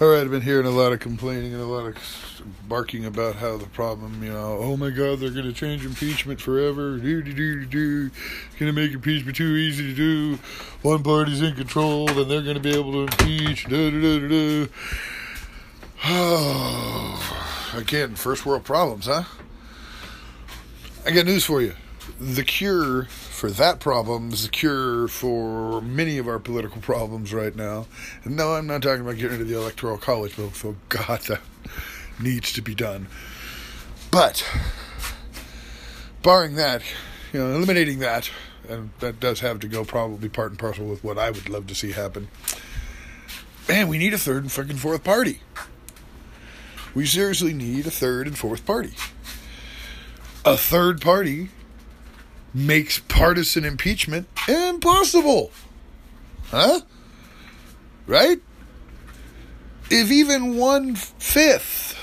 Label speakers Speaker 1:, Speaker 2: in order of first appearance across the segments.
Speaker 1: All right, I've been hearing a lot of complaining and a lot of barking about how the problem, you know, oh my God, they're going to change impeachment forever. Do do do do. Going to make impeachment too easy to do. One party's in control, then they're going to be able to impeach. Da da da da. Oh, again, first world problems, huh? I got news for you. The cure for that problem is the cure for many of our political problems right now. And no, I'm not talking about getting of the Electoral College bill, so God, that needs to be done. But, barring that, you know, eliminating that, and that does have to go probably part and parcel with what I would love to see happen. Man, we need a third and fucking fourth party. We seriously need a third and fourth party. A third party makes partisan impeachment impossible. Huh? Right? If even one fifth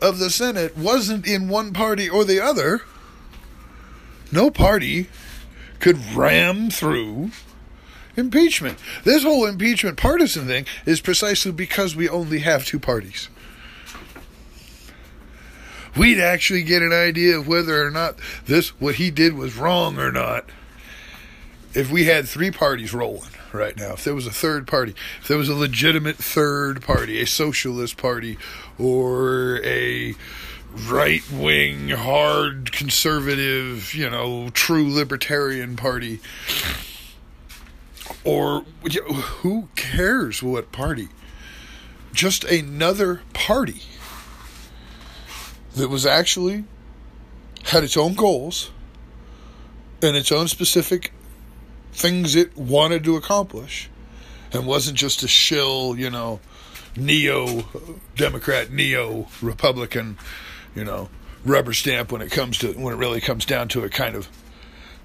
Speaker 1: of the Senate wasn't in one party or the other, no party could ram through impeachment. This whole impeachment partisan thing is precisely because we only have two parties we'd actually get an idea of whether or not this what he did was wrong or not. If we had three parties rolling right now if there was a third party if there was a legitimate third party a socialist party or a right wing hard conservative you know true libertarian party or who cares what party? Just another party that was actually had its own goals and its own specific things it wanted to accomplish and wasn't just a shill, you know, neo Democrat, neo Republican, you know, rubber stamp when it comes to when it really comes down to a kind of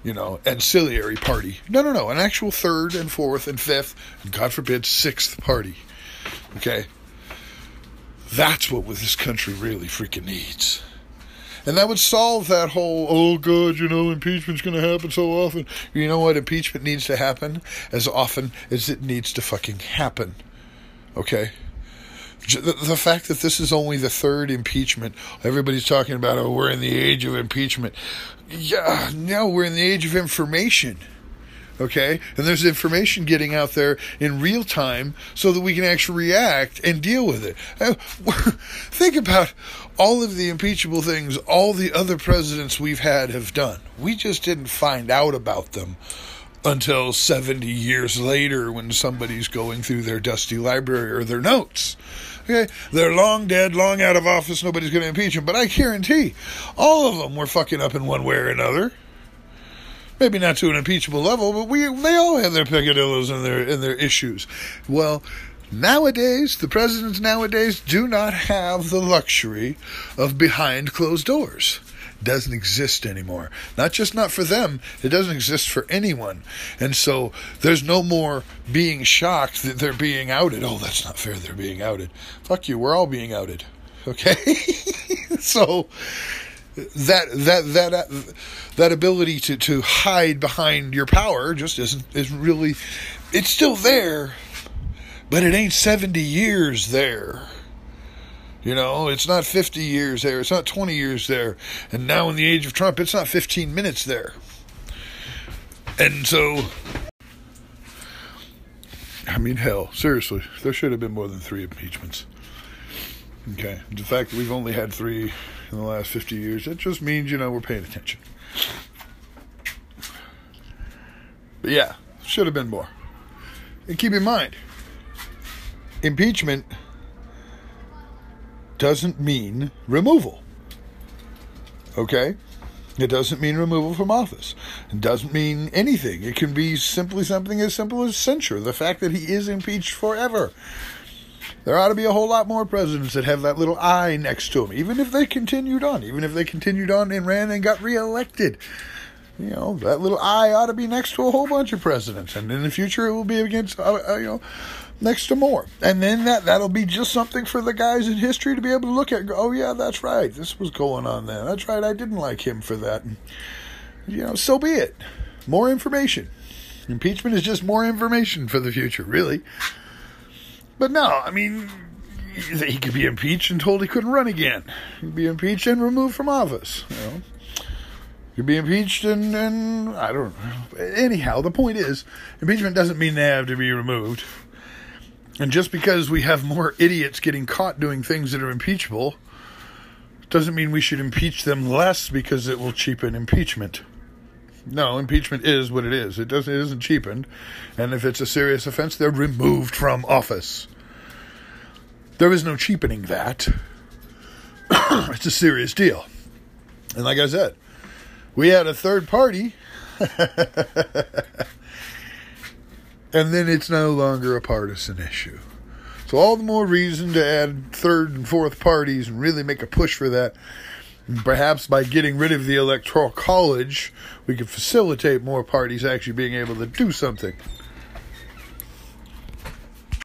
Speaker 1: you know, ancillary party. No, no, no, an actual third and fourth and fifth, and God forbid, sixth party. Okay? That's what this country really freaking needs. And that would solve that whole, oh God, you know, impeachment's going to happen so often. You know what? Impeachment needs to happen as often as it needs to fucking happen. Okay? The, fact that this is only the third impeachment, everybody's talking about, oh, we're in the age of impeachment. Yeah, no, we're in the age of information okay? And there's information getting out there in real time so that we can actually react and deal with it. Think about all of the impeachable things all the other presidents we've had have done. We just didn't find out about them until 70 years later when somebody's going through their dusty library or their notes. Okay, they're long dead, long out of office. Nobody's going to impeach them. But I guarantee, all of them were fucking up in one way or another maybe not to an impeachable level, but we they all have their peccadillos and their and their issues. Well, nowadays the presidents nowadays do not have the luxury of behind closed doors. Doesn't exist anymore. Not just not for them, it doesn't exist for anyone. And so there's no more being shocked that they're being outed. Oh, that's not fair, they're being outed. Fuck you, we're all being outed. Okay? so that that that uh, that ability to to hide behind your power just isn't is really it's still there but it ain't 70 years there. You know it's not 50 years there it's not 20 years there and now in the age of trump it's not 15 minutes there. And so i mean hell seriously there should have been more than 3 impeachments okay the fact that we've only had 3 in the last 50 years, it just means, you know, we're paying attention. But yeah, should have been more. And keep in mind, impeachment doesn't mean removal. Okay? It doesn't mean removal from office. It doesn't mean anything. It can be simply something as simple as censure. The fact that he is impeached forever. There ought to be a whole lot more presidents that have that little I next to them, even if they continued on, even if they continued on and ran and got reelected. You know, that little I ought to be next to a whole bunch of presidents, and in the future it will be against, uh, uh, you know, next to more. And then that that'll be just something for the guys in history to be able to look at. Go, oh yeah, that's right. This was going on then. That's right. I didn't like him for that. And, you know, so be it. More information. Impeachment is just more information for the future, really. But no, I mean, he could be impeached and told he couldn't run again. He'd be impeached and removed from office. You know, he'd be impeached and, and I don't know. Anyhow, the point is, impeachment doesn't mean they have to be removed. And just because we have more idiots getting caught doing things that are impeachable, doesn't mean we should impeach them less because it will cheapen impeachment. No, impeachment is what it is. It doesn't it isn't cheapened. And if it's a serious offense, they're removed from office. There is no cheapening that. it's a serious deal. And like I said, we had a third party. and then it's no longer a partisan issue. So all the more reason to add third and fourth parties and really make a push for that. Perhaps by getting rid of the electoral college, we could facilitate more parties actually being able to do something.